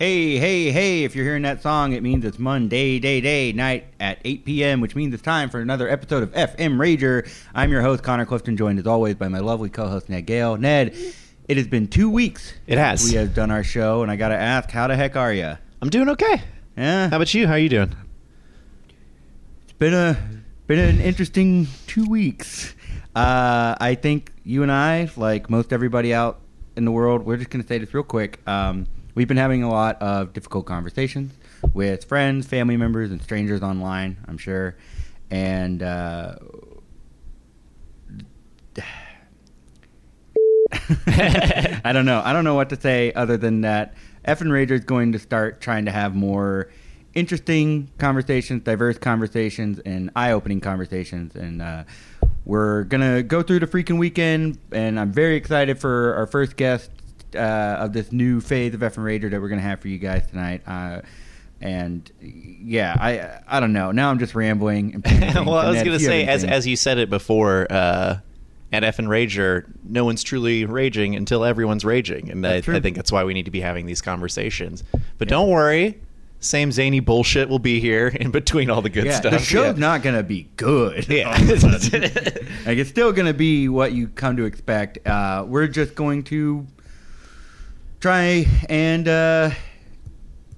Hey, hey, hey, if you're hearing that song, it means it's Monday, day, day, night at 8 p.m., which means it's time for another episode of FM Rager. I'm your host, Connor Clifton, joined as always by my lovely co host, Ned Gale. Ned, it has been two weeks. It has. We have done our show, and I got to ask, how the heck are you? I'm doing okay. Yeah. How about you? How are you doing? It's been a been an interesting two weeks. Uh, I think you and I, like most everybody out in the world, we're just going to say this real quick. Um, we've been having a lot of difficult conversations with friends, family members, and strangers online. I'm sure, and. Uh, I don't know. I don't know what to say other than that. F and Rager is going to start trying to have more interesting conversations, diverse conversations, and eye-opening conversations. And uh, we're gonna go through the freaking weekend, and I'm very excited for our first guest uh, of this new phase of F and Rager that we're gonna have for you guys tonight. Uh, and yeah, I I don't know. Now I'm just rambling. And well, I was gonna say, as as you said it before, uh, at F and Rager, no one's truly raging until everyone's raging, and I. I think that's why we need to be having these conversations. But don't worry, same zany bullshit will be here in between all the good yeah, stuff. the show's Yeah. not gonna be good. Yeah. all of a sudden. like it's still gonna be what you come to expect. Uh, we're just going to try and uh,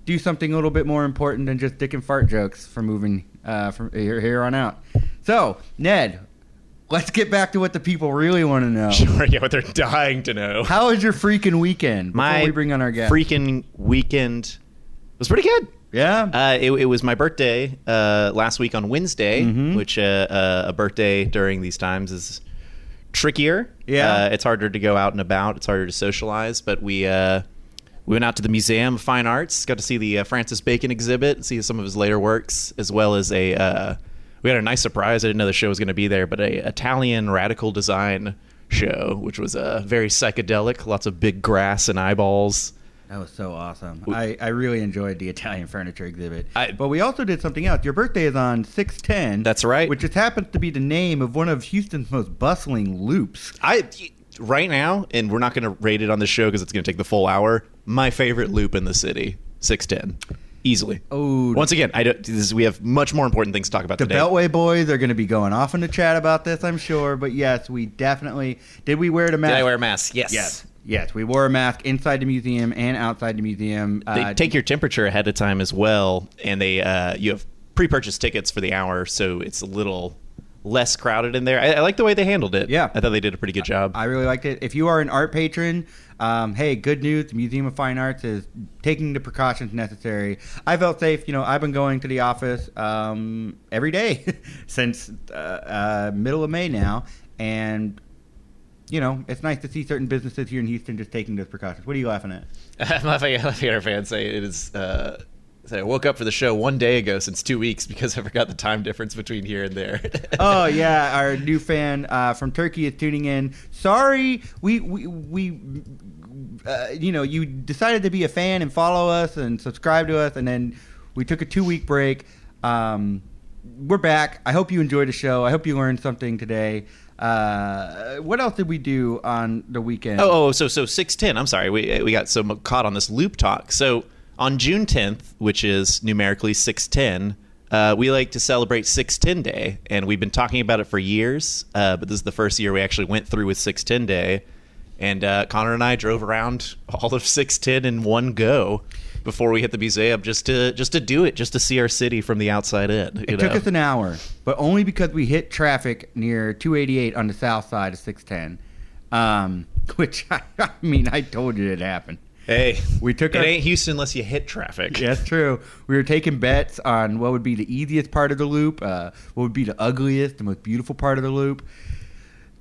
do something a little bit more important than just dick and fart jokes from moving uh, from here, here on out. So, Ned, let's get back to what the people really want to know. Sure, yeah, what they're dying to know. How was your freaking weekend? Before My we bring on our guest. freaking weekend was pretty good. yeah. Uh, it, it was my birthday uh, last week on Wednesday, Mhm. which uh, uh, a birthday during these times is trickier. Yeah. uh, it's harder to go out and about. It's harder to socialize. But we uh, we went out to the Museum of Fine Arts, got to see the uh, Francis Bacon exhibit, see some of his later works, as well as a. Uh, we had a nice surprise. I didn't know the show was going to be there, but a Italian radical design show, which was uh, very psychedelic. Lots of big grass and eyeballs. That was so awesome. I, I really enjoyed the Italian furniture exhibit. I- but we also did something else. Your birthday is on 610. That's right. Which just happens to be the name of one of Houston's most bustling loops. I right now, and we're not going to rate it on the show because it's going to take the full hour. My favorite loop in the city, six ten, easily. Oh, Once again, I don't. This, is- we have much more important things to talk about the today. Beltway boys are going to be going off in the chat about this, I'm sure. But yes, we definitely did. We wear the mask. Did I wear a mask? Yes. Yes. Yes, we wore a mask inside the museum and outside the museum. They Uh, take your temperature ahead of time as well, and they uh, you have pre-purchased tickets for the hour, so it's a little less crowded in there. I, I like the way they handled it. Yeah. I thought they did a pretty good job. I really liked it. If you are an art patron, um, hey, good news. The Museum of Fine Arts is taking the precautions necessary. I felt safe. You know, I've been going to the office um, every day since uh, uh, middle of May now. And, you know, it's nice to see certain businesses here in Houston just taking those precautions. What are you laughing at? I'm laughing at our fans say it is. Uh, say I woke up for the show one day ago since two weeks because I forgot the time difference between here and there. oh yeah, our new fan uh, from Turkey is tuning in. Sorry, we we we. Uh, you know, you decided to be a fan and follow us and subscribe to us, and then we took a two week break. Um, we're back. I hope you enjoyed the show. I hope you learned something today. Uh, what else did we do on the weekend? Oh, oh, so so six ten. I'm sorry, we we got so caught on this loop talk. So on June 10th, which is numerically six ten, uh, we like to celebrate six ten day, and we've been talking about it for years. Uh, but this is the first year we actually went through with six ten day, and uh, Connor and I drove around all of six ten in one go before we hit the museum just to just to do it, just to see our city from the outside in. you It took us an hour, but only because we hit traffic near 288 on the south side of 610. Um, which I, I mean, I told you it happened. Hey, We took it our- ain't Houston unless you hit traffic. Yeah, that's true. We were taking bets on what would be the easiest part of the loop, uh, what would be the ugliest, the most beautiful part of the loop.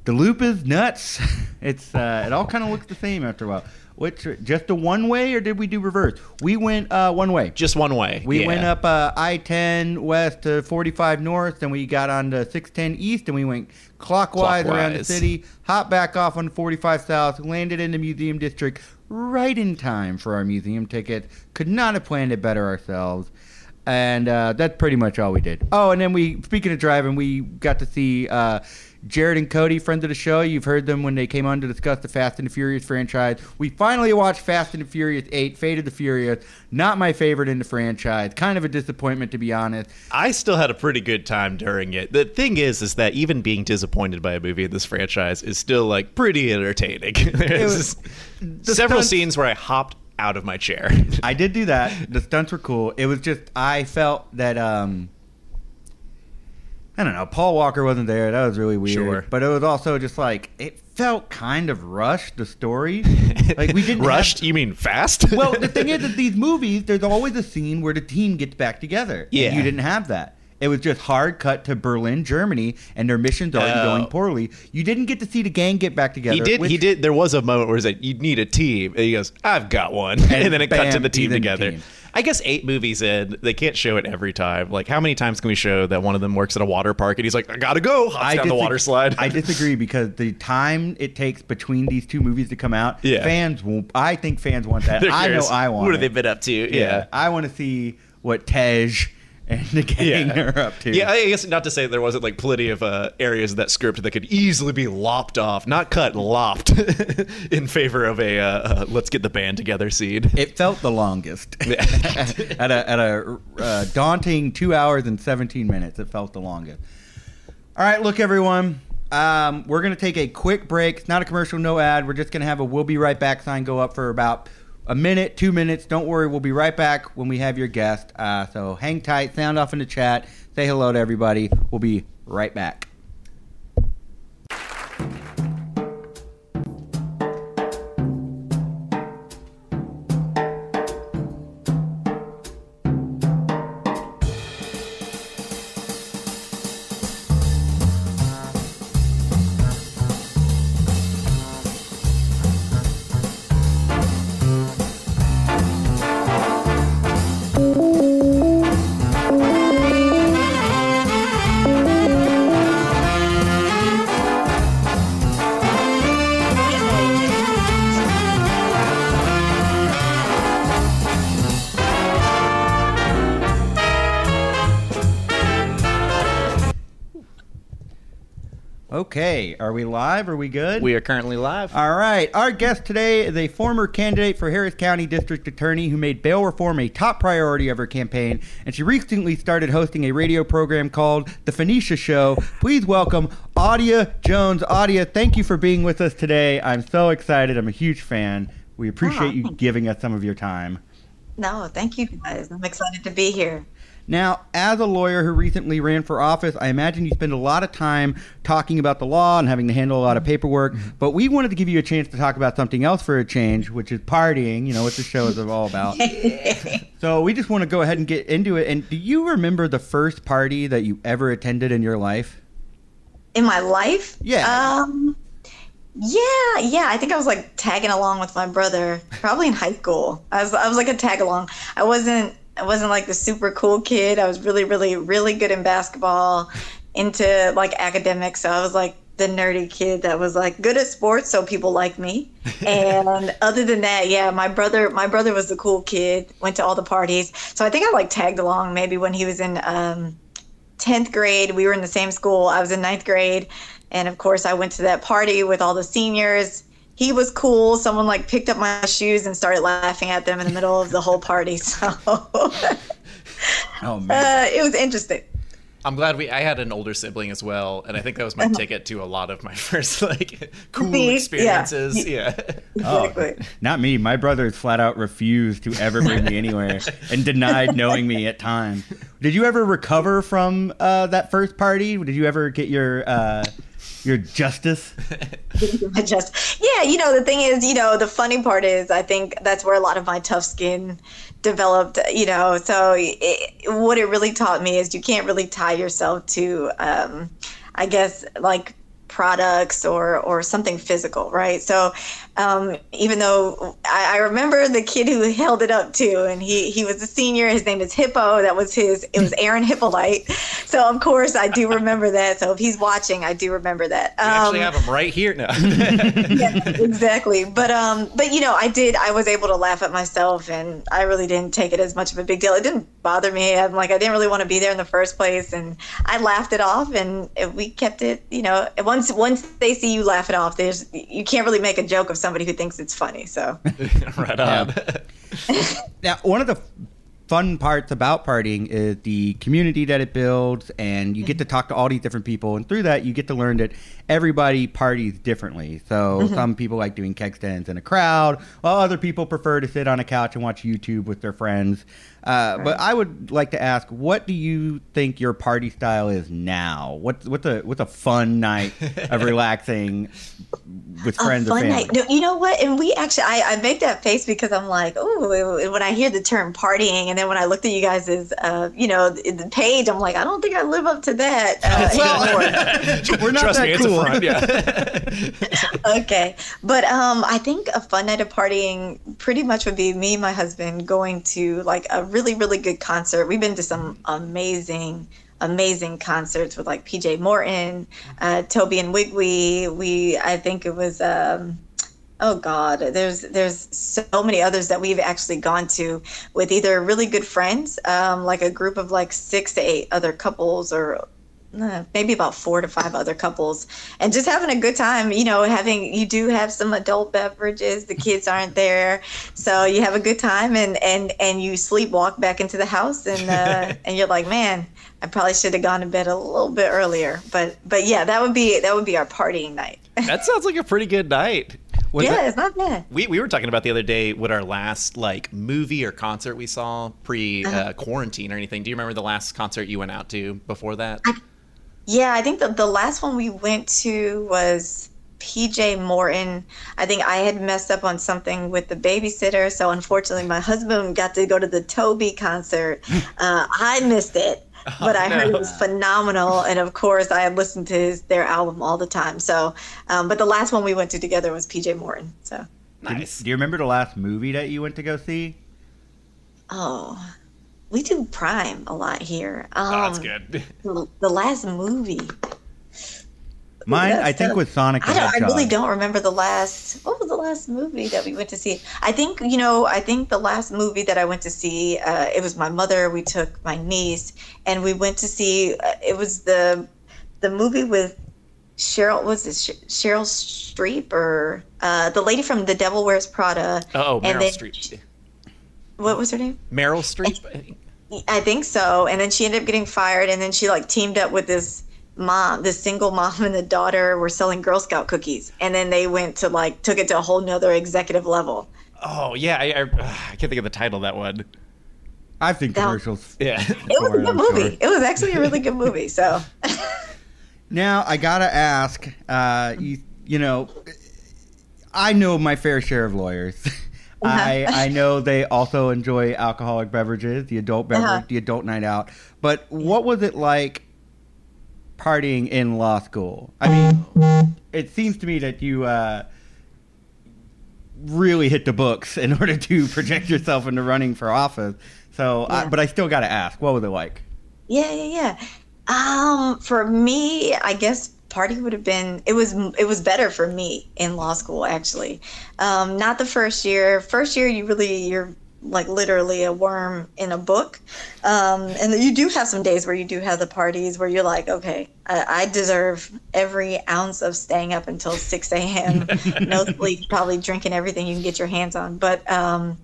The loop is nuts. It's uh, it all kind of looks the same after a while. Which just a one way, or did we do reverse? We went uh, one way. Just one way. We yeah. went up uh, I-10 west to 45 north, then we got on to 610 east, and we went clockwise, around the city, hopped back off on 45 south, landed in the museum district right in time for our museum ticket. Could not have planned it better ourselves. And uh, that's pretty much all we did. Oh, and then we, speaking of driving, we got to see uh, Jared and Cody, friends of the show. You've heard them when they came on to discuss the Fast and the Furious franchise. We finally watched Fast and the Furious 8, Fate of the Furious. Not my favorite in the franchise. Kind of a disappointment, to be honest. I still had a pretty good time during it. The thing is, is that even being disappointed by a movie in this franchise is still like pretty entertaining. There's the several stunts- scenes where I hopped out of my chair. I did do that. The stunts were cool. It was just I felt that um I don't know, Paul Walker wasn't there. That was really weird. Sure. But it was also just like it felt kind of rushed the story. Like we didn't have- rushed. you mean fast? well, the thing is that these movies, there's always a scene where the team gets back together. And Yeah. you didn't have that. It was just hard cut to Berlin, Germany, and their missions already Oh. going poorly. You didn't get to see the gang get back together. He did. which- he did. There was a moment where he said, "You need a team," and he goes, "I've got one," and, then it cut to the team he's in the together. team. I guess eight movies in, they can't show it every time. Like, how many times can we show that one of them works at a water park and he's like, "I gotta go," hops down the disag- water slide. I disagree because the time it takes between these two movies to come out, Yeah. fans won't. I think fans want that. I know I want. What have they been up to? Yeah, Yeah. I want to see what Tej and gang Yeah. are up to. Yeah, I guess not to say there wasn't like plenty of uh, areas of that script that could easily be lopped off, not cut, lopped, in favor of a uh, uh, let's get the band together scene. It felt the longest. At a at a uh, daunting two hours and seventeen minutes, it felt the longest. All right, look everyone. Um, we're gonna take a quick break. It's not a commercial, no ad. We're just gonna have a "We'll be right back" sign go up for about a minute, two minutes. Don't worry, we'll be right back when we have your guest. Uh, so hang tight, sound off in the chat, say hello to everybody. We'll be right back. Are we live? Are we good? We are currently live. All right. Our guest today is a former candidate for Harris County District Attorney who made bail reform a top priority of her campaign, and she recently started hosting a radio program called The Fanesha Show. Please welcome Audia Jones. Audia, thank you for being with us today. I'm so excited. I'm a huge fan. We appreciate Aw, you giving us some of your time. No, thank you guys. I'm excited to be here. Now, as a lawyer who recently ran for office, I imagine you spend a lot of time talking about the law and having to handle a lot of paperwork. But we wanted to give you a chance to talk about something else for a change, which is partying. You know what the show is all about. so we just want to go ahead and get into it. And do you remember the first party that you ever attended in your life? In my life? Yeah. Um yeah, yeah. I think I was like tagging along with my brother, probably in high school. I was I was like a tag along. I wasn't I wasn't like the super cool kid. I was really, really, really good in basketball, into like academics. So I was like the nerdy kid that was like good at sports, so people liked me. And other than that, yeah, my brother my brother was the cool kid, went to all the parties. So I think I like tagged along maybe when he was in um 10th grade. We were in the same school. I was in ninth grade. And of course, I went to that party with all the seniors. He was cool. Someone like picked up my shoes and started laughing at them in the middle of the whole party. So Oh man. uh, it was interesting. I'm glad we. I had an older sibling as well, and I think that was my ticket to a lot of my first like cool See? Yeah. experiences. Yeah. Exactly. Oh, not me. My brothers flat out refused to ever bring me anywhere and denied knowing me at times. Did you ever recover from uh, that first party? Did you ever get your uh, your justice? Just yeah you know the thing is you know the funny part is i think that's where a lot of my tough skin developed you know so it, what it really taught me is you can't really tie yourself to um, i guess like products or or something physical right so um, even though I, I remember the kid who held it up too and he he was a senior his name is hippo that was his it was aaron hippolyte so of course I do remember that. So if he's watching, I do remember that. We actually Um, have him right here now. yeah, exactly. But um, but you know, I did. I was able to laugh at myself, and I really didn't take it as much of a big deal. It didn't bother me. I'm like, I didn't really want to be there in the first place, and I laughed it off, and we kept it. You know, once once they see you laugh it off, there's you can't really make a joke of somebody who thinks it's funny. So right on. Now, one of the fun parts about partying is the community that it builds, and you get to mm-hmm. talk to all these different people, and through that, you get to learn that everybody parties differently. So mm-hmm. some people like doing keg stands in a crowd, while other people prefer to sit on a couch and watch YouTube with their friends. Uh, But I would like to ask, what do you think your party style is now? What's what's a what's a fun night of relaxing with friends a or fun family? night. No, you know what? And we actually, I, I make that face because I'm like, oh, when I hear the term partying, and then when I looked at you guys' uh, you know, the, the page, I'm like, I don't think I live up to that. Uh, anymore. We're not Trust that me, it's cool. a front. Yeah. okay but um i think a fun night of partying pretty much would be me and my husband going to like a really really good concert. We've been to some amazing amazing concerts with like pj morton uh Tobe Nwigwe we i think it was um Oh God, there's there's so many others that we've actually gone to with either really good friends, um, like a group of like six to eight other couples, or uh, maybe about four to five other couples and just having a good time you know having you do have some adult beverages the kids aren't there so you have a good time and and and you sleepwalk back into the house and uh and you're like man i probably should have gone to bed a little bit earlier but but yeah that would be that would be our partying night that sounds like a pretty good night. Was yeah it- it's not bad We, we were talking about the other day what our last like movie or concert we saw pre uh, quarantine or anything. Do you remember the last concert you went out to before that? Yeah, I think the, the last one we went to was PJ Morton. I think I had messed up on something with the babysitter, so unfortunately my husband got to go to the Tobe concert. Uh, I missed it, but I heard it was phenomenal, and of course I had listened to his, their album all the time. So, um, but the last one we went to together was PJ Morton. So, nice. Do you remember the last movie that you went to go see? oh, we do Prime a lot here. Um, Oh, that's good. The, the last movie. Mine, That's I think, tough. was Sonic I, don't, I really don't remember the last. What was the last movie that we went to see? I think you know. I think the last movie that I went to see. Uh, it was my mother. We took my niece, and we went to see. Uh, it was the the movie with Cheryl. Was it Sh- Cheryl Streep or uh, the lady from The Devil Wears Prada? Oh, and then- Streep. What was her name? Meryl Streep. I think. So. And then she ended up getting fired, and then she like teamed up with this mom, this single mom and the daughter were selling Girl Scout cookies, and then they went to like took it to a whole nother executive level. Oh yeah, I, I, I can't think of the title of that one. I've seen That- commercials. Yeah. It was a good movie. sure. It was actually a really good movie. So Now I gotta ask, uh, you, you know, I know my fair share of lawyers. I I know they also enjoy alcoholic beverages, the adult beverage, Uh-huh. the adult night out. But what was it like partying in law school? I mean, it seems to me that you uh, really hit the books in order to project yourself into running for office. So, I, but I still got to ask, what was it like? yeah, yeah, yeah. Um, for me, I guess party would have been it was it was better for me in law school actually. Um, not the first year. First year, you really you're like literally a worm in a book. Um, and you do have some days where you do have the parties where you're like, okay, I, I deserve every ounce of staying up until 6 a.m. no sleep, probably drinking everything you can get your hands on. But um,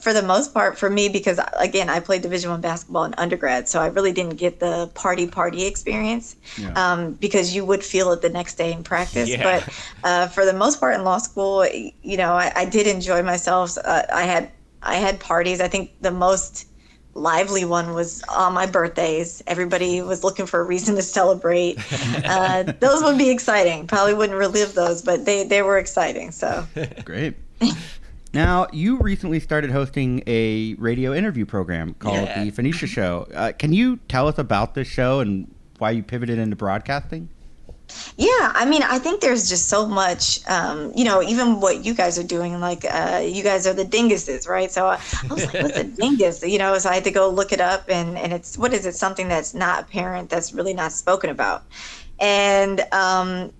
for the most part, for me, because again, I played Division One basketball in undergrad, so I really didn't get the party party experience Yeah. um, because you would feel it the next day in practice. Yeah. But uh, for the most part in law school, you know, I, I did enjoy myself. Uh, I had I had parties. I think the most lively one was on my birthdays. Everybody was looking for a reason to celebrate. Uh, those would be exciting. Probably wouldn't relive those, but they, they were exciting. So Great. now, you recently started hosting a radio interview program called Yeah. The Fanesha Show. Uh, can you tell us about this show and why you pivoted into broadcasting? Yeah, I mean, I think there's just so much, um, you know, even what you guys are doing, like uh, you guys are the dinguses, right? So I, I was like, what's a dingus? You know, so I had to go look it up, and, and it's, what is it? Something that's not apparent, that's really not spoken about and um,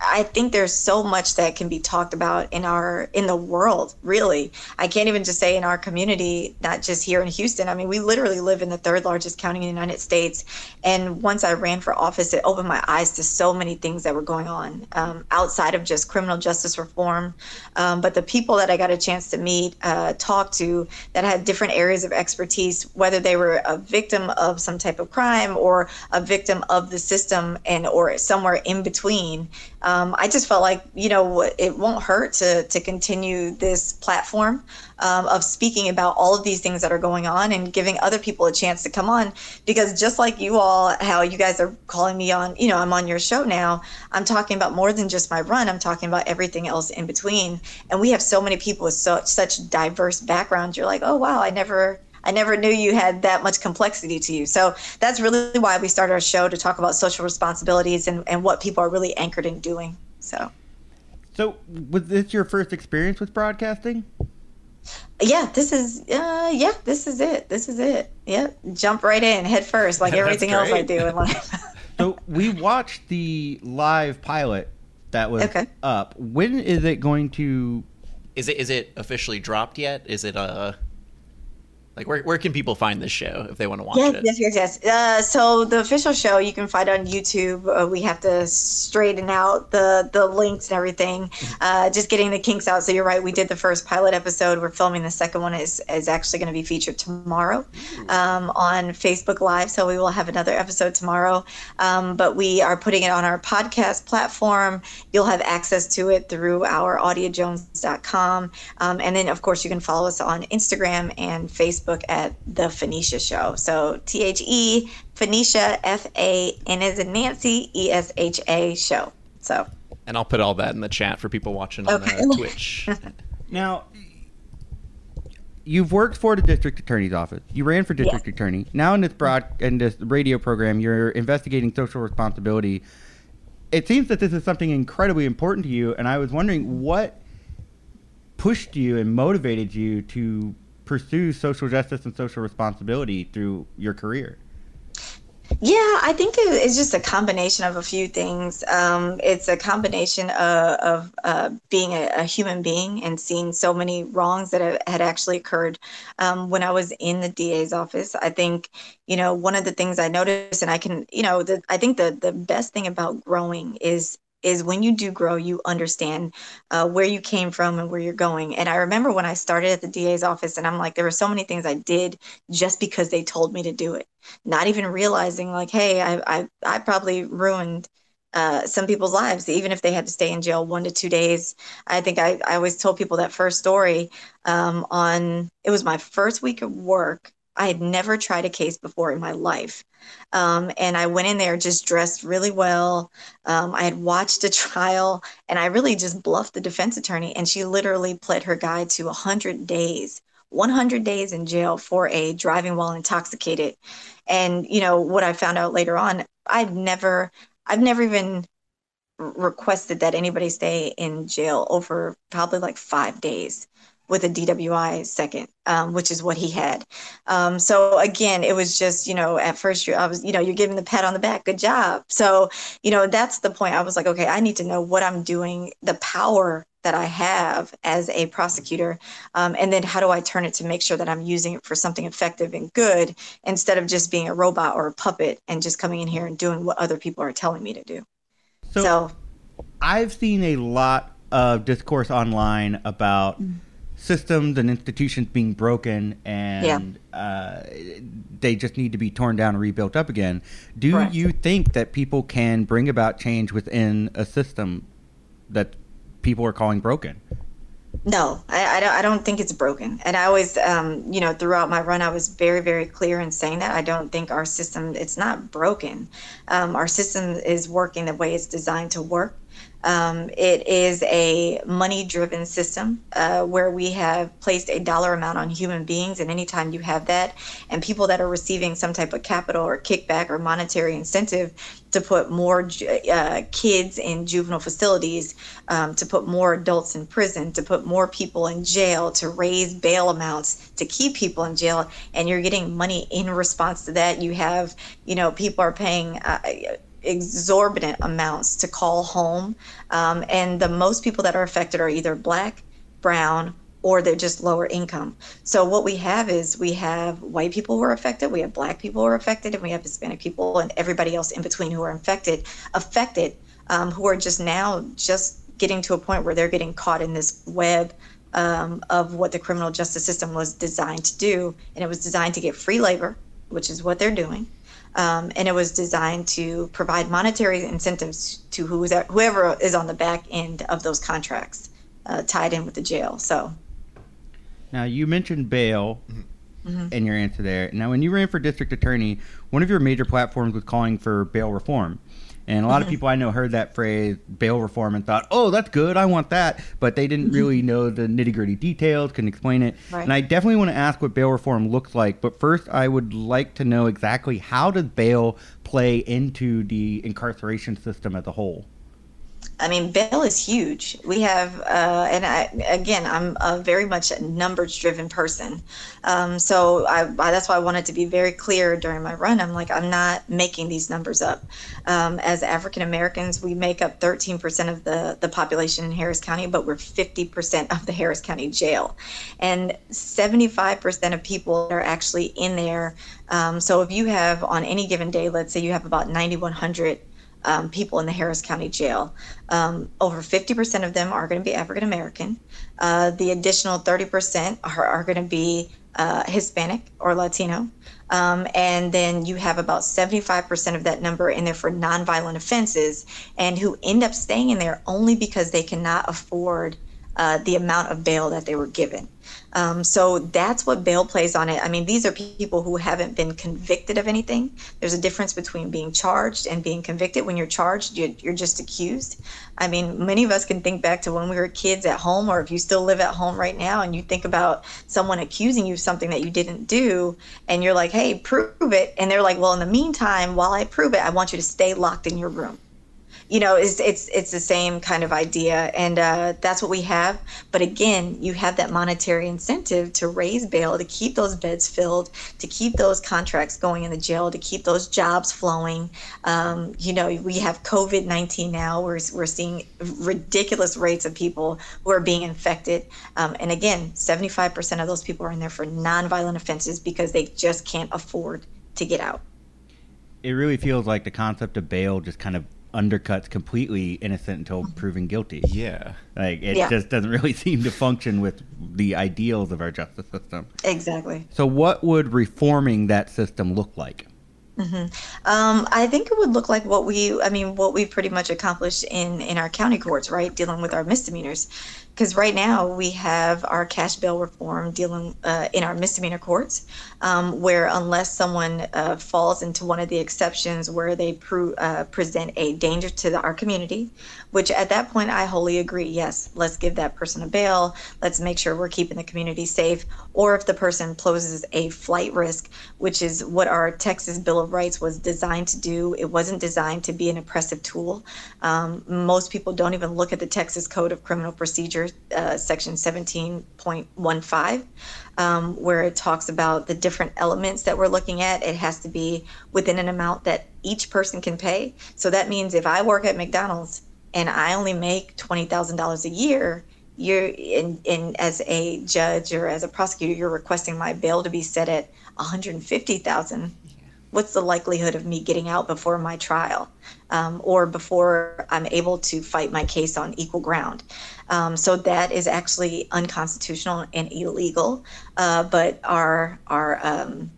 I think there's so much that can be talked about in our in the world. Really, I can't even just say in our community, not just here in Houston. I mean, we literally live in the third largest county in the United States, and once I ran for office, it opened my eyes to so many things that were going on um, outside of just criminal justice reform. Um, but the people that I got a chance to meet, uh, talk to, that had different areas of expertise, whether they were a victim of some type of crime or a victim of the system, and or or somewhere in between. Um, I just felt like you know it won't hurt to to continue this platform um, of speaking about all of these things that are going on and giving other people a chance to come on because just like you all, how you guys are calling me on, you know, I'm on your show now. I'm talking about more than just my run. I'm talking about everything else in between, and we have so many people with so, such diverse backgrounds. You're like, oh wow, I never I never knew you had that much complexity to you. So that's really why we started our show to talk about social responsibilities and, and what people are really anchored in doing. So, so was this your first experience with broadcasting? Yeah, this is uh, yeah, this is it. This is it. Yep, jump right in, head first, like everything else I do in life. so we watched the live pilot that was okay. up. When is it going to? Is it is it officially dropped yet? Is it uh like where, where can people find this show if they want to watch yes, it? Yes, yes, yes. Uh, so the official show you can find on YouTube. Uh, we have to straighten out the the links and everything. Mm-hmm. Uh, just getting the kinks out. So you're right. We did the first pilot episode. We're filming the second one. is is actually going to be featured tomorrow um, on Facebook Live. So we will have another episode tomorrow. Um, but we are putting it on our podcast platform. You'll have access to it through our audiajones.com. Um, and then of course you can follow us on Instagram and Facebook Facebook at The Fanesha Show. So T H E, Fanesha, F A N as in Nancy, E S H A Show. So. And I'll put all that in the chat for people watching on uh, okay. Twitch. now, you've worked for the district attorney's office. You ran for district attorney. Now in this broad in this radio program, you're investigating social responsibility. It seems that this is something incredibly important to you, and I was wondering what pushed you and motivated you to pursue social justice and social responsibility through your career? Yeah, I think it's just a combination of a few things. Um, it's a combination of, of uh, being a, a, human being and seeing so many wrongs that have, had actually occurred um, when I was in the DA's office. I think, you know, one of the things I noticed, and I can, you know, the, I think the the best thing about growing is is when you do grow, you understand uh, where you came from and where you're going. And I remember when I started at the DA's office, and I'm like, there were so many things I did just because they told me to do it, not even realizing like, hey, I I, I probably ruined. Uh, some people's lives, even if they had to stay in jail one to two days. I think I, I always told people that first story um, on it was my first week of work. I had never tried a case before in my life. Um, and I went in there just dressed really well. Um, I had watched a trial and I really just bluffed the defense attorney. And she literally pled her guy to 100 days, 100 days in jail for a driving while intoxicated. And, you know, what I found out later on, I've never, I've never even requested that anybody stay in jail over probably like five days with a DWI second, um, which is what he had. Um, so again, it was just, you know, at first you I was, you know, you're giving the pat on the back, good job. So, you know, that's the point. I was like, okay, I need to know what I'm doing, the power that I have as a prosecutor, um, and then how do I turn it to make sure that I'm using it for something effective and good instead of just being a robot or a puppet and just coming in here and doing what other people are telling me to do. So, so I've seen a lot of discourse online about. Mm-hmm systems and institutions being broken and yeah. uh, they just need to be torn down and rebuilt up again. Do Correct. you think that people can bring about change within a system that people are calling broken? No, I, I, don't, I don't think it's broken. And I always, um, you know, throughout my run, I was very, very clear in saying that I don't think our system, it's not broken. Um, our system is working the way it's designed to work. Um, it is a money driven system uh, where we have placed a dollar amount on human beings. And anytime you have that, and people that are receiving some type of capital or kickback or monetary incentive to put more uh, kids in juvenile facilities, um, to put more adults in prison, to put more people in jail, to raise bail amounts, to keep people in jail, and you're getting money in response to that. You have, you know, people are paying. Uh, exorbitant amounts to call home. Um, and the most people that are affected are either black, brown, or they're just lower income. So what we have is we have white people who are affected, we have black people who are affected, and we have Hispanic people and everybody else in between who are infected, affected, um, who are just now just getting to a point where they're getting caught in this web um, of what the criminal justice system was designed to do, and it was designed to get free labor, which is what they're doing. Um, and it was designed to provide monetary incentives to whoever is on the back end of those contracts uh, tied in with the jail. So, now you mentioned bail mm-hmm. in your answer there. Now, when you ran for district attorney, one of your major platforms was calling for bail reform. And a lot of people I know heard that phrase bail reform and thought, oh, that's good. I want that. But they didn't really know the nitty gritty details, couldn't explain it. Right. And I definitely want to ask what bail reform looks like. But first, I would like to know exactly how does bail play into the incarceration system as a whole? I mean, bail is huge. We have, uh, and I, again, I'm a very much a numbers driven person. Um, so I, I, that's why I wanted to be very clear during my run. I'm like, I'm not making these numbers up. Um, as African Americans, we make up 13% of the, the population in Harris County, but we're 50% of the Harris County jail. And 75% of people are actually in there. Um, so if you have on any given day, let's say you have about 9,100 um, people in the Harris County Jail. Um, over 50% of them are going to be African American. Uh, the additional 30% are, are going to be uh, Hispanic or Latino. Um, and then you have about 75% of that number in there for nonviolent offenses and who end up staying in there only because they cannot afford uh, the amount of bail that they were given. Um, so that's what bail plays on it. I mean, these are people who haven't been convicted of anything. There's a difference between being charged and being convicted. When you're charged, you're, you're just accused. I mean, many of us can think back to when we were kids at home, or if you still live at home right now and you think about someone accusing you of something that you didn't do, and you're like, hey, prove it. And they're like, well, in the meantime, while I prove it, I want you to stay locked in your room you know it's it's it's the same kind of idea. And uh, that's what we have. But again you have that monetary incentive to raise bail to keep those beds filled to keep those contracts going in the jail to keep those jobs flowing. Um, you know we have covid-19 now. We're, we're seeing ridiculous rates of people who are being infected. Um, and again 75% of those people are in there for nonviolent offenses because they just can't afford to get out. It really feels like the concept of bail just kind of undercuts completely innocent until proven guilty. Yeah. Like it yeah. just doesn't really seem to function with the ideals of our justice system. Exactly. So what would reforming that system look like? Mm-hmm. Um, I think it would look like what we, I mean, what we pretty much accomplished in in our county courts, right? Dealing with our misdemeanors because right now we have our cash bail reform dealing uh, in our misdemeanor courts, um, where unless someone uh, falls into one of the exceptions where they uh, present a danger to the, our community, which at that point I wholly agree. Yes, let's give that person a bail. Let's make sure we're keeping the community safe. Or if the person poses a flight risk, which is what our Texas Bill of Rights was designed to do, it wasn't designed to be an oppressive tool. Um, most people don't even look at the Texas Code of Criminal Procedure uh, section 17.15, um, where it talks about the different elements that we're looking at. It has to be within an amount that each person can pay. So that means if I work at McDonald's and I only make $20,000 a year, you're in, in as a judge or as a prosecutor, you're requesting my bail to be set at 150,000 what's the likelihood of me getting out before my trial um, or before I'm able to fight my case on equal ground? Um, so that is actually unconstitutional and illegal. Uh, but our our um,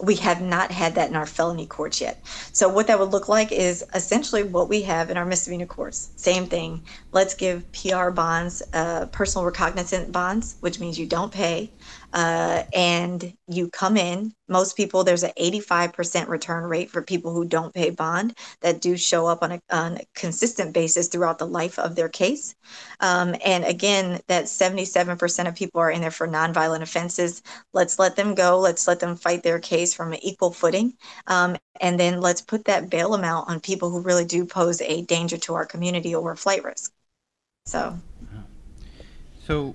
we have not had that in our felony courts yet. So what that would look like is essentially what we have in our misdemeanor courts. Same thing. Let's give PR bonds, uh, personal recognizant bonds, which means you don't pay. Uh, and you come in. Most people, there's an 85% return rate for people who don't pay bond that do show up on a, on a consistent basis throughout the life of their case. Um, and again, that 77% of people are in there for nonviolent offenses. Let's let them go. Let's let them fight their case from an equal footing. Um, and then let's put that bail amount on people who really do pose a danger to our community or flight risk. So, so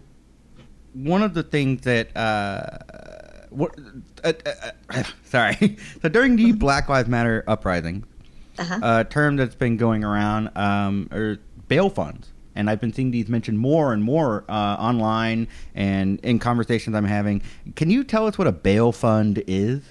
one of the things that uh, what uh, uh, uh sorry. So during the black lives matter uprising uh-huh. a term that's been going around um, are bail funds. And i've been seeing these mentioned more and more uh, online and in conversations i'm having. Can you tell us what a bail fund is?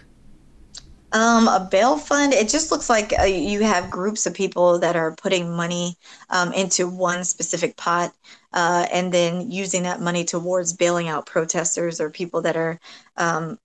Um, a bail fund, it just looks like uh, you have groups of people that are putting money um, into one specific pot uh, and then using that money towards bailing out protesters or people that are um,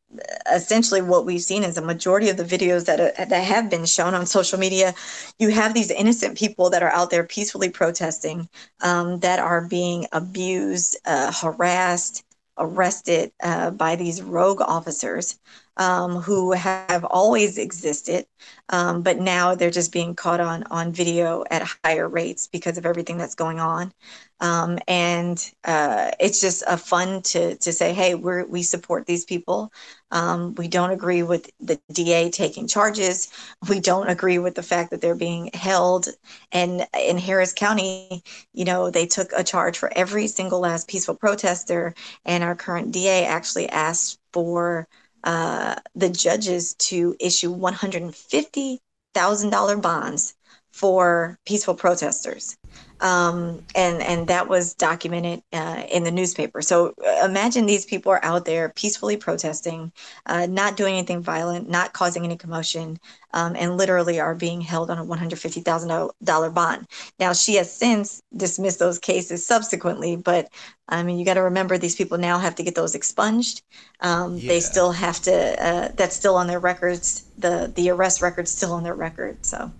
essentially what we've seen is a majority of the videos that, uh, that have been shown on social media. You have these innocent people that are out there peacefully protesting um, that are being abused, uh, harassed, arrested uh, by these rogue officers um, who have always existed, um, but now they're just being caught on on video at higher rates because of everything that's going on. Um, and uh, it's just a fun to to say, hey, we we support these people. Um, we don't agree with the DA taking charges. We don't agree with the fact that they're being held. And in Harris County, you know, they took a charge for every single last peaceful protester, and our current DA actually asked for uh, the judges to issue $150,000 bonds for peaceful protesters. Um, and and that was documented uh, in the newspaper. So uh, imagine these people are out there peacefully protesting, uh, not doing anything violent, not causing any commotion, um, and literally are being held on a one hundred fifty thousand dollar bond. Now she has since dismissed those cases subsequently, but I mean you got to remember these people now have to get those expunged. Um, yeah. They still have to. Uh, that's still on their records. The the arrest record's still on their record. So.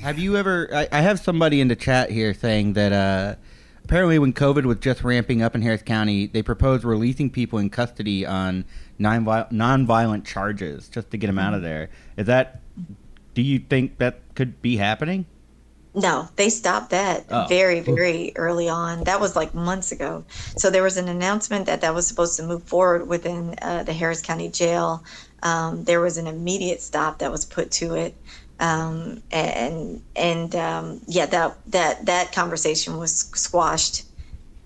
Have you ever? I, I, have somebody in the chat here saying that uh, apparently when COVID was just ramping up in Harris County, they proposed releasing people in custody on non-violent charges just to get them out of there. Is that? Do you think that could be happening? No, they stopped that oh. very, very early on. That was like months ago. So there was an announcement that that was supposed to move forward within uh, the Harris County Jail. Um, there was an immediate stop that was put to it um, and and um, yeah, that that that conversation was squashed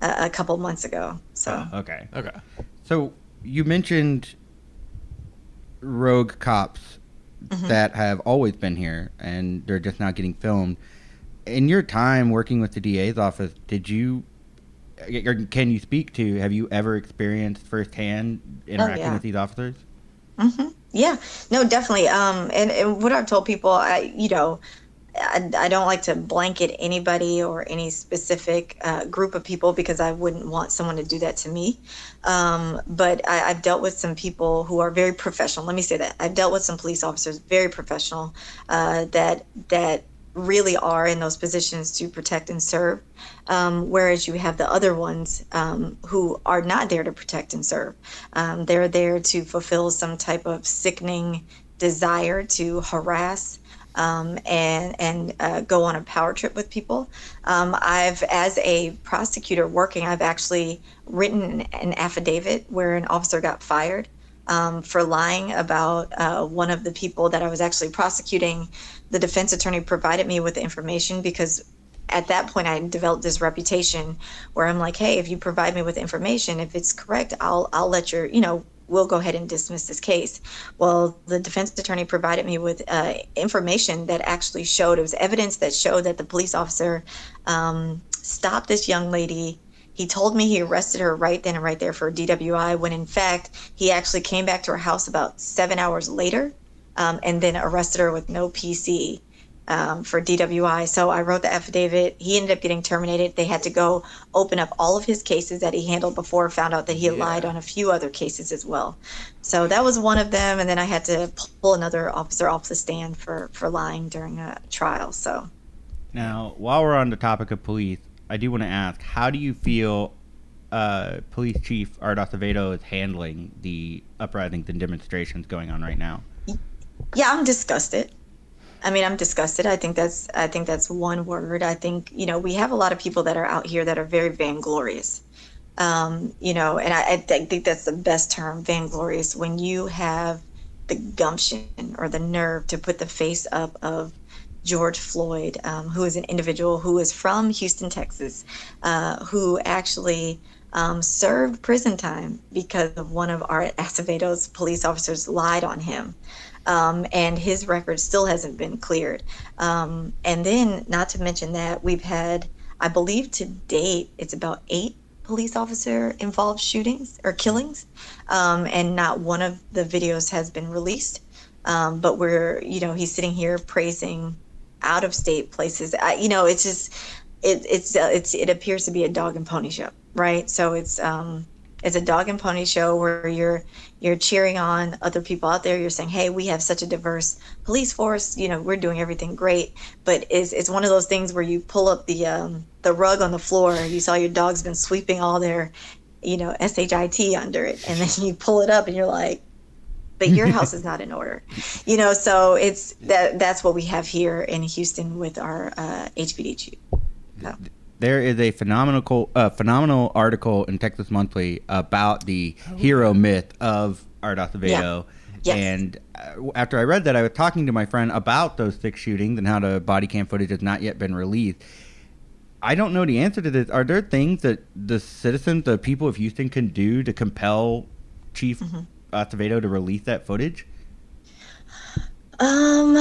a, a couple months ago. So oh, okay, okay. So you mentioned rogue cops mm-hmm. that have always been here, and they're just not getting filmed. In your time working with the DA's office, did you or can you speak to? Have you ever experienced firsthand interacting oh, yeah. with these officers? Mm-hmm. Yeah, no, definitely. Um, and, and what I've told people, I, you know, I, I don't like to blanket anybody or any specific uh, group of people because I wouldn't want someone to do that to me. Um, but I, have dealt with some people who are very professional. Let me say that I've dealt with some police officers, very professional, uh, that that really are in those positions to protect and serve. Um, whereas you have the other ones um, who are not there to protect and serve. Um, they're there to fulfill some type of sickening desire to harass. Um, and and uh, go on a power trip with people. Um, I've, as a prosecutor working, I've actually written an, an affidavit where an officer got fired um, for lying about uh, one of the people that I was actually prosecuting the defense attorney provided me with the information because at that point I developed this reputation where I'm like, hey, if you provide me with information, if it's correct, I'll I'll let your you know we'll go ahead and dismiss this case. Well, the defense attorney provided me with uh, information that actually showed it was evidence that showed that the police officer um, stopped this young lady. He told me he arrested her right then and right there for DWI when in fact he actually came back to her house about seven hours later um, and then arrested her with no PC um, for DWI. So I wrote the affidavit. He ended up getting terminated. They had to go open up all of his cases that he handled before, found out that he had yeah. lied on a few other cases as well. So that was one of them. And then I had to pull another officer off the stand for, for lying during a trial. So now, while we're on the topic of police, I do want to ask how do you feel uh, Police Chief Art Acevedo is handling the uprisings and demonstrations going on right now. Yeah, I'm disgusted. I mean, I'm disgusted. I think that's I think that's one word. I think you know we have a lot of people that are out here that are very vainglorious. Um, you know, and I, I think that's the best term, vainglorious. When you have the gumption or the nerve to put the face up of George Floyd, um, who is an individual who is from Houston, Texas, uh, who actually um, served prison time because of one of our Acevedo's police officers lied on him. Um, and his record still hasn't been cleared. Um, and then, not to mention that, we've had, I believe to date, it's about eight police officer involved shootings or killings, um, and not one of the videos has been released. Um, but we're, you know, he's sitting here praising out of state places. I, you know, it's just, it, it's, uh, it's, it appears to be a dog and pony show, right? So it's, um, it's a dog and pony show where you're you're cheering on other people out there. You're saying, "Hey, we have such a diverse police force. You know, we're doing everything great." But it's it's one of those things where you pull up the um, the rug on the floor. You saw your dog's been sweeping all their, you know, shit under it, and then you pull it up and you're like, "But your house is not in order," you know. So it's that that's what we have here in Houston with our uh, HPD chief. So there is a phenomenal uh, phenomenal article in Texas Monthly about the oh, hero myth of Art Acevedo. Yeah. Yes. And uh, after I read that, I was talking to my friend about those six shootings and how the body cam footage has not yet been released. I don't know the answer to this. Are there things that the citizens, the people of Houston, can do to compel Chief mm-hmm. Acevedo to release that footage? Um,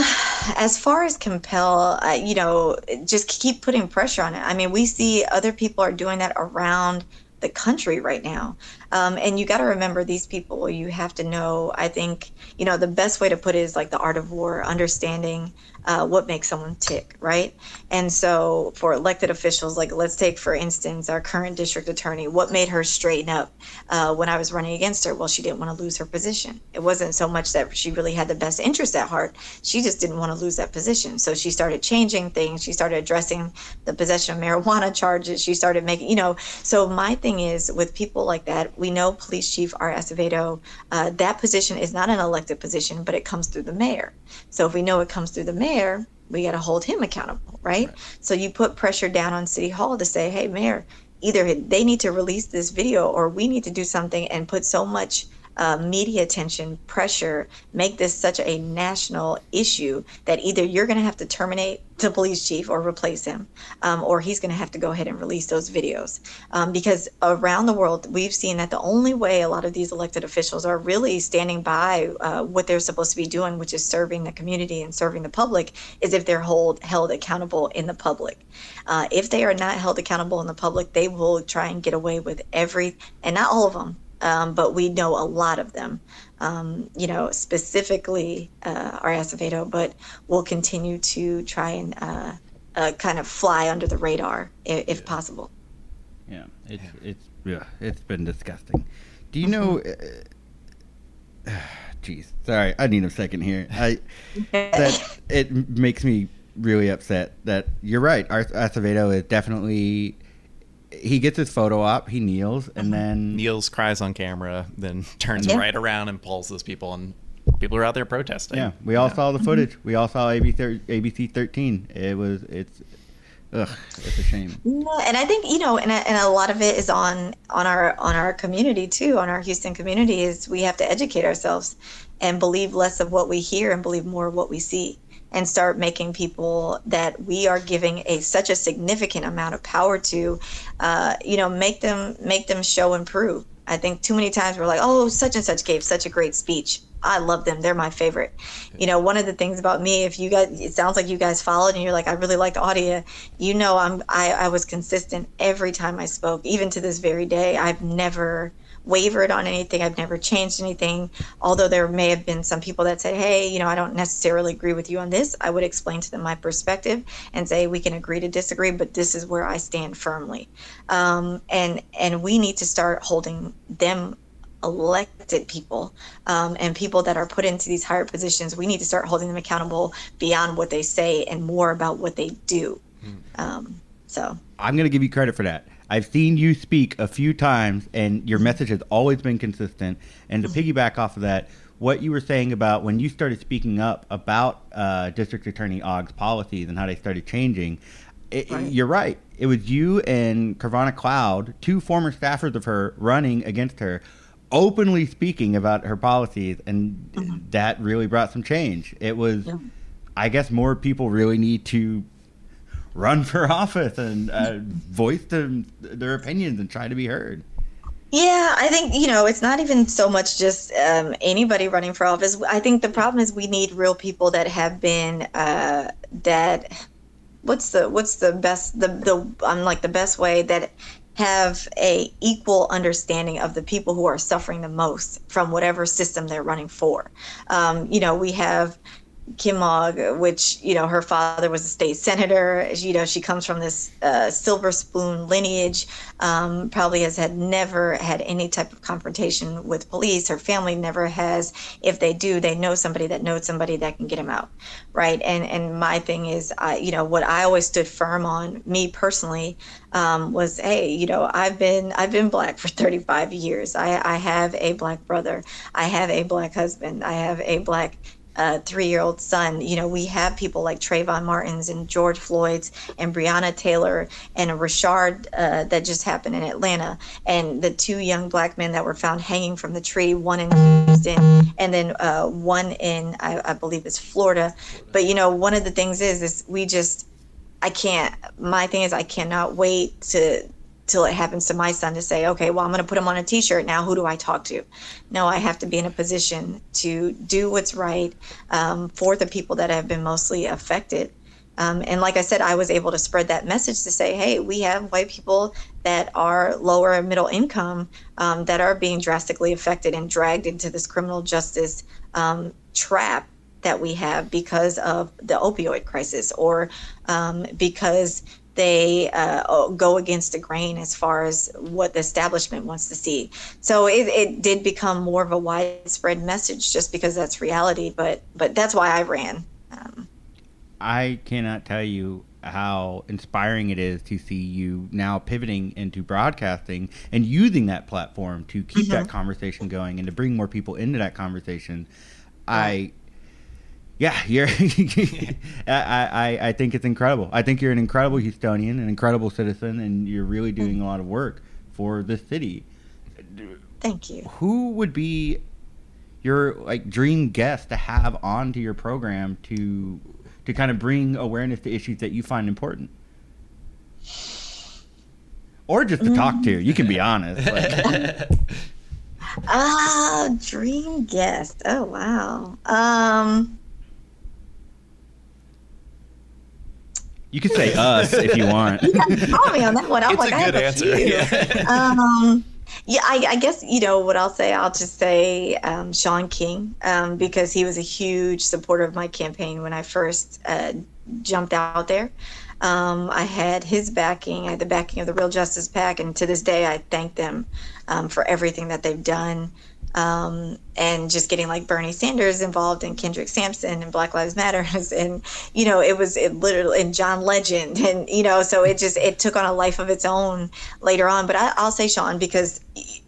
as far as compel, uh, you know, just keep putting pressure on it. I mean, we see other people are doing that around the country right now. Um, and you got to remember these people. You have to know. I think you know the best way to put it is like the art of war, understanding uh, what makes someone tick, right? And so for elected officials, like let's take for instance our current district attorney, what made her straighten up uh, when I was running against her? Well, she didn't want to lose her position. It wasn't so much that she really had the best interest at heart; she just didn't want to lose that position. So she started changing things. She started addressing the possession of marijuana charges. She started making, you know. So my thing is with people like that, we know Police Chief Art Acevedo. Uh, that position is not an elected position, but it comes through the mayor. So if we know it comes through the mayor, we got to hold him accountable, right? right? So you put pressure down on City Hall to say, hey, mayor, either they need to release this video or we need to do something and put so much uh, media attention, pressure, make this such a national issue that either you're going to have to terminate the police chief or replace him, um, or he's going to have to go ahead and release those videos. Um, because around the world, we've seen that the only way a lot of these elected officials are really standing by uh, what they're supposed to be doing, which is serving the community and serving the public, is if they're hold, held accountable in the public. Uh, if they are not held accountable in the public, they will try and get away with every, and not all of them, um, but we know a lot of them. Um, you know, specifically uh, Art Acevedo, but we'll continue to try and uh, uh, kind of fly under the radar if, if possible. Yeah, it's it's yeah, it's been disgusting. Do you know? Jeez, uh, sorry, I need a second here. I that it makes me really upset that you're right. Acevedo is definitely he gets his photo op, he kneels, and mm-hmm. then kneels, cries on camera, then turns yeah. right around and pulls those people, and people are out there protesting. Yeah, we all yeah. saw the mm-hmm. footage. We all saw ABC, ABC 13. It was it's. Ugh, it's a shame. Yeah, and I think you know, and a, and a lot of it is on on our on our community too, on our Houston community. Is we have to educate ourselves and believe less of what we hear and believe more of what we see and start making people that we are giving a such a significant amount of power to, uh, you know, make them make them show and prove. I think too many times we're like, oh, such and such gave such a great speech. I love them. They're my favorite. You know, one of the things about me, if you guys, it sounds like you guys followed and you're like, I really like the audio. You know, I'm, I, I was consistent every time I spoke, even to this very day. I've never wavered on anything. I've never changed anything. Although there may have been some people that said, hey, you know, I don't necessarily agree with you on this. I would explain to them my perspective and say we can agree to disagree, but this is where I stand firmly. Um, and and we need to start holding them elected people um, and people that are put into these higher positions, we need to start holding them accountable beyond what they say and more about what they do. Hmm. Um, so I'm going to give you credit for that. I've seen you speak a few times, and your message has always been consistent. And to piggyback off of that, what you were saying about when you started speaking up about uh, District Attorney Ogg's policies and how they started changing, it, Right. you're right. It was you and Carvana Cloud, two former staffers of her, running against her, openly speaking about her policies, and that really brought some change. It was, Yeah. I guess, more people really need to run for office and uh, voice them, their opinions and try to be heard. Yeah, I think you know it's not even so much just um, anybody running for office. I think the problem is we need real people that have been uh, that. What's the what's the best the the I'm like the best way that have a equal understanding of the people who are suffering the most from whatever system they're running for. Um, you know, we have Kim Ogg, which you know her father was a state senator. You know she comes from this uh, silver spoon lineage. Um, probably has had never had any type of confrontation with police. Her family never has. If they do, they know somebody that knows somebody that can get him out, right? And and my thing is, I you know what I always stood firm on. Me personally um, was, hey, you know I've been I've been black for 35 years. I I have a black brother. I have a black husband. I have a black uh, three-year-old son. You know, we have people like Trayvon Martins and George Floyd's and Breonna Taylor and a Rayshard uh, that just happened in Atlanta, and the two young black men that were found hanging from the tree, one in Houston and then uh, one in I, I believe it's Florida. But you know, one of the things is is we just I can't. My thing is I cannot wait to till it happens to my son to say, okay, well, I'm going to put him on a T-shirt now. Who do I talk to? No, I have to be in a position to do what's right um, for the people that have been mostly affected. Um, and like I said, I was able to spread that message to say, hey, we have white people that are lower and middle income um, that are being drastically affected and dragged into this criminal justice um, trap that we have because of the opioid crisis or um, because they uh, go against the grain as far as what the establishment wants to see. So it, it did become more of a widespread message just because that's reality. But but that's why I ran. Um, I cannot tell you how inspiring it is to see you now pivoting into broadcasting and using that platform to keep that conversation going and to bring more people into that conversation. I, yeah, you're. I, I I think it's incredible. I think you're an incredible Houstonian, an incredible citizen, and you're really doing a lot of work for the city. thank you. Who would be your like dream guest to have onto your program to to kind of bring awareness to issues that you find important? Or just to talk to. You can be honest. but- Ah, dream guest. Oh wow. Um, you can say us if you want. You guys can call me on that one. I'm It's like, a I good have answer. few. Yeah. um, yeah, I, I guess you know what I'll say. I'll just say um, Shaun King um, because he was a huge supporter of my campaign when I first uh, jumped out there. Um, I had his backing, I had the backing of the Real Justice PAC, and to this day, I thank them um, for everything that they've done. Um, and just getting like Bernie Sanders involved and Kendrick Sampson and Black Lives Matter. And you know it was it literally and John Legend. And you know so it just it took on a life of its own later on. But I, I'll say Shaun because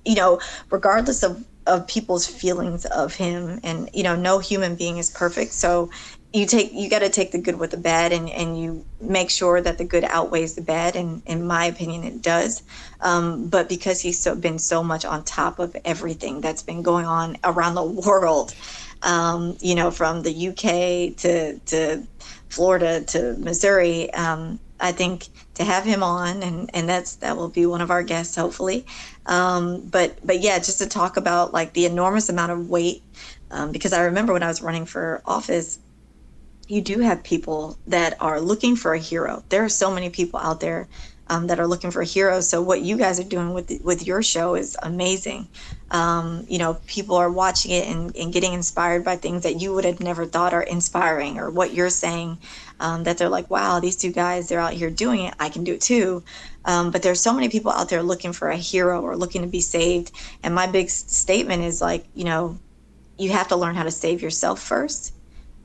you know regardless of of people's feelings of him and you know no human being is perfect. So you take you got to take the good with the bad and and you make sure that the good outweighs the bad. And in my opinion it does. Um, but because he's so been so much on top of everything that's been going on around the world um, you know from the uk to to florida to missouri um, i think to have him on and and that's that will be one of our guests hopefully. Um, but but yeah just to talk about like the enormous amount of weight um, because i remember when i was running for office you do have people that are looking for a hero. There are so many people out there um, that are looking for heroes. So what you guys are doing with with your show is amazing. Um, you know, people are watching it and, and getting inspired by things that you would have never thought are inspiring, or what you're saying. Um, that they're like, wow, these two guys, they're out here doing it. I can do it too. Um, but there's so many people out there looking for a hero or looking to be saved. And my big statement is like, you know, you have to learn how to save yourself first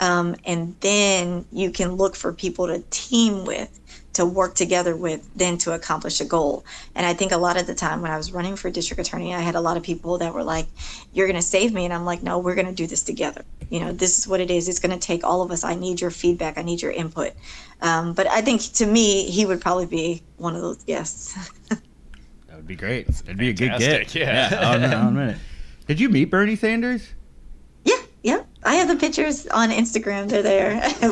um, and then you can look for people to team with to work together with then to accomplish a goal. And I think a lot of the time when I was running for district attorney, I had a lot of people that were like, You're going to save me. And I'm like, No, we're going to do this together. You know, this is what it is. It's going to take all of us. I need your feedback, I need your input. Um, but I think to me, he would probably be one of those guests. that would be great. It'd be a good fantastic, get. yeah. yeah on, on a minute. Did you meet Bernie Sanders? Yeah, yeah. I have the pictures on Instagram. They're there.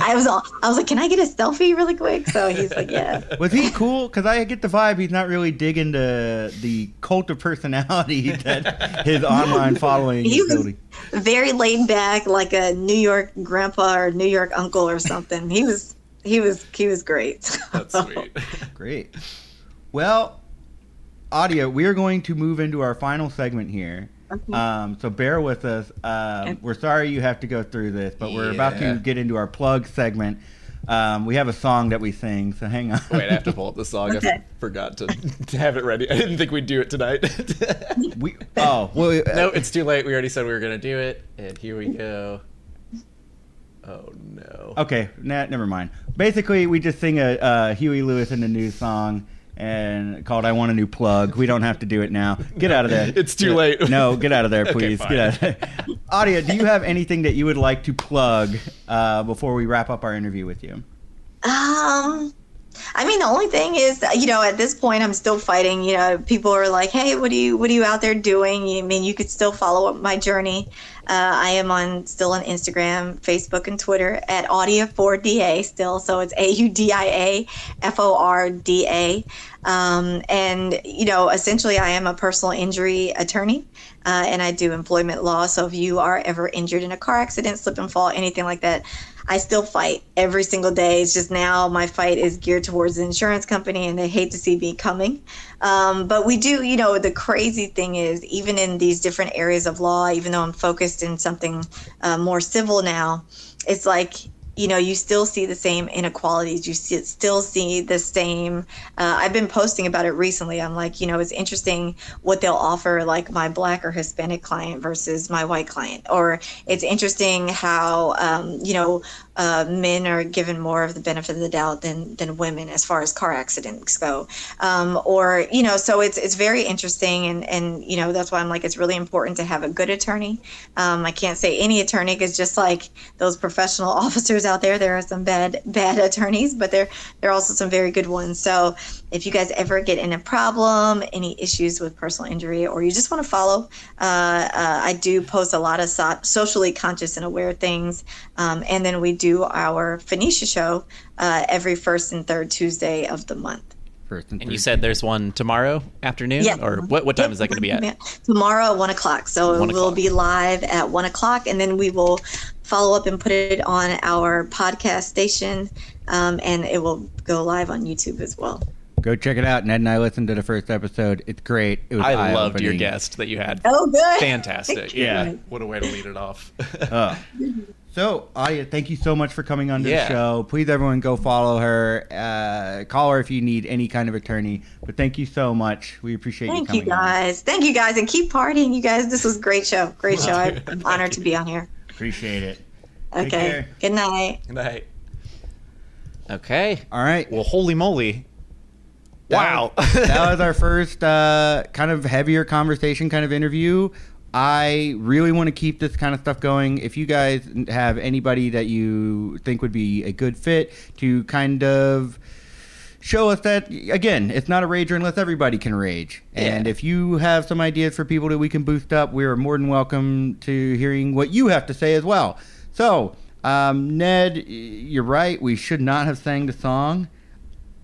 I was all, I was like, can I get a selfie really quick? So he's like, yeah. Was he cool? Because I get the vibe he's not really digging the the cult of personality that his online following He is was building. very laid back, like a New York grandpa or New York uncle or something. He was, he was, he was great. That's sweet. Great. Well, Audia, we are going to move into our final segment here. Um, so bear with us. Um, Okay. We're sorry you have to go through this, but we're about to get into our plug segment. Um, we have a song that we sing, so hang on. Wait, I have to pull up the song. I Okay. f- forgot to, to have it ready. I didn't think we'd do it tonight. we, oh, well, uh, no, it's too late. We already said we were going to do it, and here we go. Oh no. Okay, nah, never mind. Basically, we just sing a uh, Huey Lewis and the News song and called "I Want a New Plug." We don't have to do it now. Get out of there. It's too Get- late. No, get out of there, please. fine. get out. Of there. Audia, do you have anything that you would like to plug uh, before we wrap up our interview with you? Um, I mean, the only thing is, you know, at this point, I'm still fighting. You know, people are like, "Hey, what are you, what are you out there doing?" I mean, you could still follow up my journey. Uh, I am on still on Instagram, Facebook, and Twitter at Audia4DA still. So it's A U D I A F O R D A. Um, and you know, essentially, I am a personal injury attorney, uh, and I do employment law. So if you are ever injured in a car accident, slip and fall, anything like that, I still fight every single day. It's just now my fight is geared towards the insurance company, and they hate to see me coming. Um, but we do, you know, the crazy thing is, even in these different areas of law, even though I'm focused in something uh, more civil now, it's like you know you still see the same inequalities. You see, still see the same uh, i've been posting about it recently. I'm like you know it's interesting what they'll offer like my black or hispanic client versus my white client. Or it's interesting how um, you know uh, men are given more of the benefit of the doubt than than women as far as car accidents go. Um, or you know so it's it's very interesting and and you know that's why i'm like it's really important to have a good attorney. Um, i can't say any attorney because just like those professional officers out there there are some bad bad attorneys but there there are also some very good ones. So if you guys ever get in a problem any issues with personal injury or you just want to follow uh, uh, i do post a lot of so- socially conscious and aware things um, and then we do our Fanesha show uh, every first and third tuesday of the month First And third. you said there's one tomorrow afternoon, Yeah. or what? What time Yep. is that going to be at? Tomorrow at one o'clock. So One we'll be live at one o'clock, and then we will follow up and put it on our podcast station, um, and it will go live on YouTube as well. Go check it out. Ned and I listened to the first episode. It's great. It was I loved your guest that you had. Oh, good. Fantastic. Yeah. Yeah. What a way to lead it off. Uh, so, Aya, thank you so much for coming on to Yeah. the show. Please, everyone, go follow her. Uh, call her if you need any kind of attorney. But thank you so much. We appreciate Thank you you coming. on. guys. Thank you guys, and keep partying, you guys. This was a great show. Great show. I'm honored to be on here. Appreciate it. Okay. Good night. Good night. Okay. All right. Well, holy moly! That Wow. was- that was our first uh, kind of heavier conversation, kind of interview. I really want to keep this kind of stuff going. If you guys have anybody that you think would be a good fit to kind of show us that, again, it's not a rager unless everybody can rage. And if you have some ideas for people that we can boost up, we are more than welcome to hearing what you have to say as well. So, um, Ned, you're right. We should not have sang the song.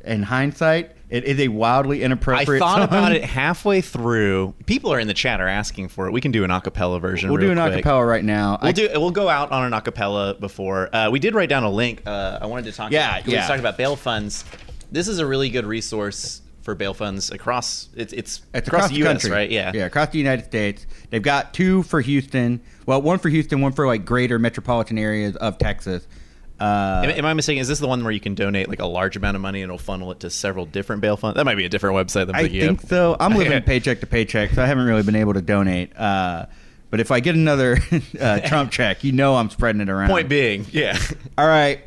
In hindsight, it is a wildly inappropriate. I thought song. about it halfway through. People are in the chat are asking for it. We can do an acapella version. We'll do an quick. acapella right now. We'll I- do. We'll go out on an acapella before. Uh, we did write down a link. Uh, I wanted to talk. Yeah, about, We yeah. was talking about bail funds. This is a really good resource for bail funds across. It's it's, It's across, across the the U.S. country, Right? Yeah. yeah, across the United States. They've got two for Houston. Well, one for Houston, one for like greater metropolitan areas of Texas. Uh, Am, am I mistaken? Is this the one where you can donate like a large amount of money and it'll funnel it to several different bail funds? That might be a different website. Than I think of. so. I'm living paycheck to paycheck, so I haven't really been able to donate. Uh, but if I get another uh, Trump check, you know I'm spreading it around. Point being, yeah. All right.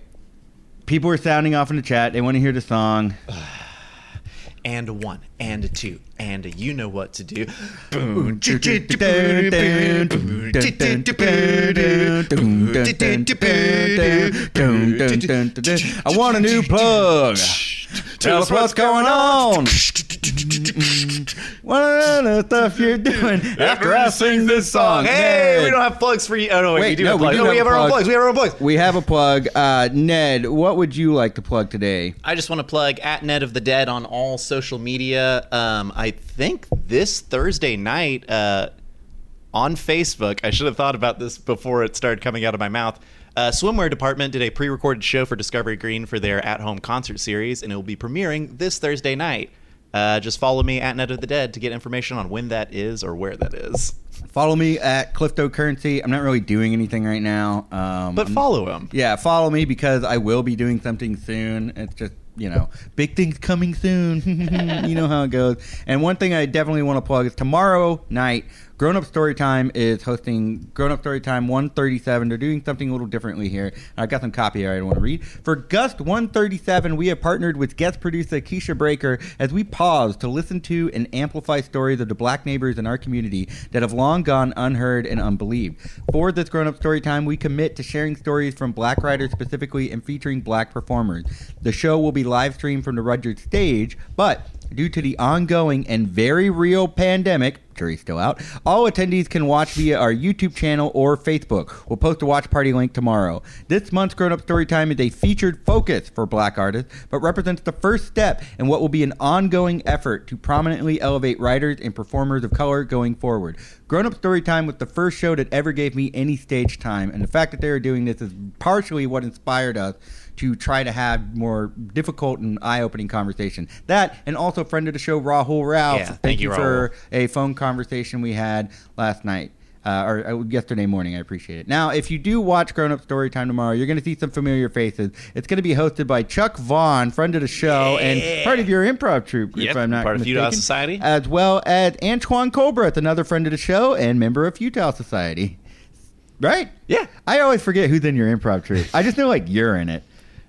people are sounding off in the chat. They want to hear the song. And one, and two, and you know what to do. I want a new plug. Tell us what's going on. What are the stuff you're doing after I sing this song? Hey, we don't have plugs for you. Oh no, wait, Wait, we do no, have we plugs. do no, have we have our own plugs. plugs. We have our own plugs. We have a plug. Uh, Ned, what would you like to plug today? I just want to plug at Ned of the Dead on all social media. Um, I think this Thursday night uh, on Facebook, I should have thought about this before it started coming out of my mouth. Uh, Swimwear Department did a pre recorded show for Discovery Green for their at home concert series, and it will be premiering this Thursday night. Uh, just follow me at Ned of the Dead to get information on when that is or where that is. Follow me at Clifto Currency. I'm not really doing anything right now. Um, But I'm- follow him. Yeah, follow me because I will be doing something soon. It's just, you know, big things coming soon. you know how it goes. And one thing I definitely want to plug is tomorrow night, Grown Up Storytime is hosting Grown Up Storytime 137. They're doing something a little differently here. I've got some copy here I want to read. For Gust 137, we have partnered with guest producer Keisha Breaker as we pause to listen to and amplify stories of the black neighbors in our community that have long gone unheard and unbelieved. For this Grown Up Storytime, we commit to sharing stories from black writers specifically and featuring black performers. The show will be live streamed from the Rudyard stage, but due to the ongoing and very real pandemic, jury's still out, all attendees can watch via our YouTube channel or Facebook. We'll post a watch party link tomorrow. This month's Grown Up Storytime is a featured focus for black artists, but represents the first step in what will be an ongoing effort to prominently elevate writers and performers of color going forward. Grown Up Storytime was the first show that ever gave me any stage time, and the fact that they are doing this is partially what inspired us to try to have more difficult and eye-opening conversation. That and also friend of the show Rahul Rao. Yeah, thank, thank you you, for a phone conversation we had last night. Uh, or uh, yesterday morning, I appreciate it. Now, if you do watch Grown Up Storytime tomorrow, you're going to see some familiar faces. It's going to be hosted by Chuck Vaughn, friend of the show, and part of your improv troupe, Yep, if I'm not part of mistaken, Futile Society. as well as Antoine Colbreth, another friend of the show and member of Futile Society. Right? Yeah. I always forget who's in your improv troupe. I just know like you're in it.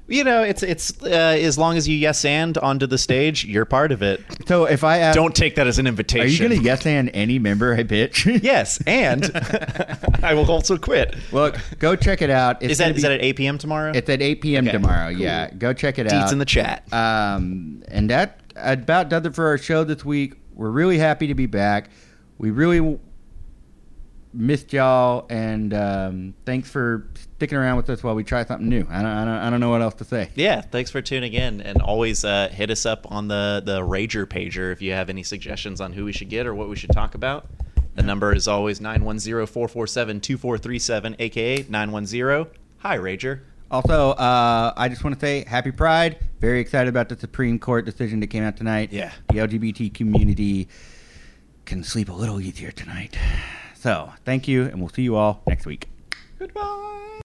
You know, it's it's uh, as long as you yes and onto the stage, you're part of it. So if I ask, Don't take that as an invitation. are you going to yes and any member I pitch? Yes, and I will also quit. well, go check it out. It's Is that gonna is be- that at 8 p.m. tomorrow? It's at 8 p.m. Okay, tomorrow. cool. Yeah, go check it Deets out. in the chat. Um, and that about does it for our show this week. We're really happy to be back. We really w- missed y'all, and um, thanks for sticking around with us while we try something new. I don't, I don't, I don't know what else to say. Yeah, thanks for tuning in, and always uh, hit us up on the the Rager pager if you have any suggestions on who we should get or what we should talk about. The number is always 910-447-2437, aka 910. Hi, Rager. Also, uh, I just want to say Happy Pride. Very excited about the Supreme Court decision that came out tonight. Yeah. the LGBT community can sleep a little easier tonight. So, thank you, and we'll see you all next week. Goodbye.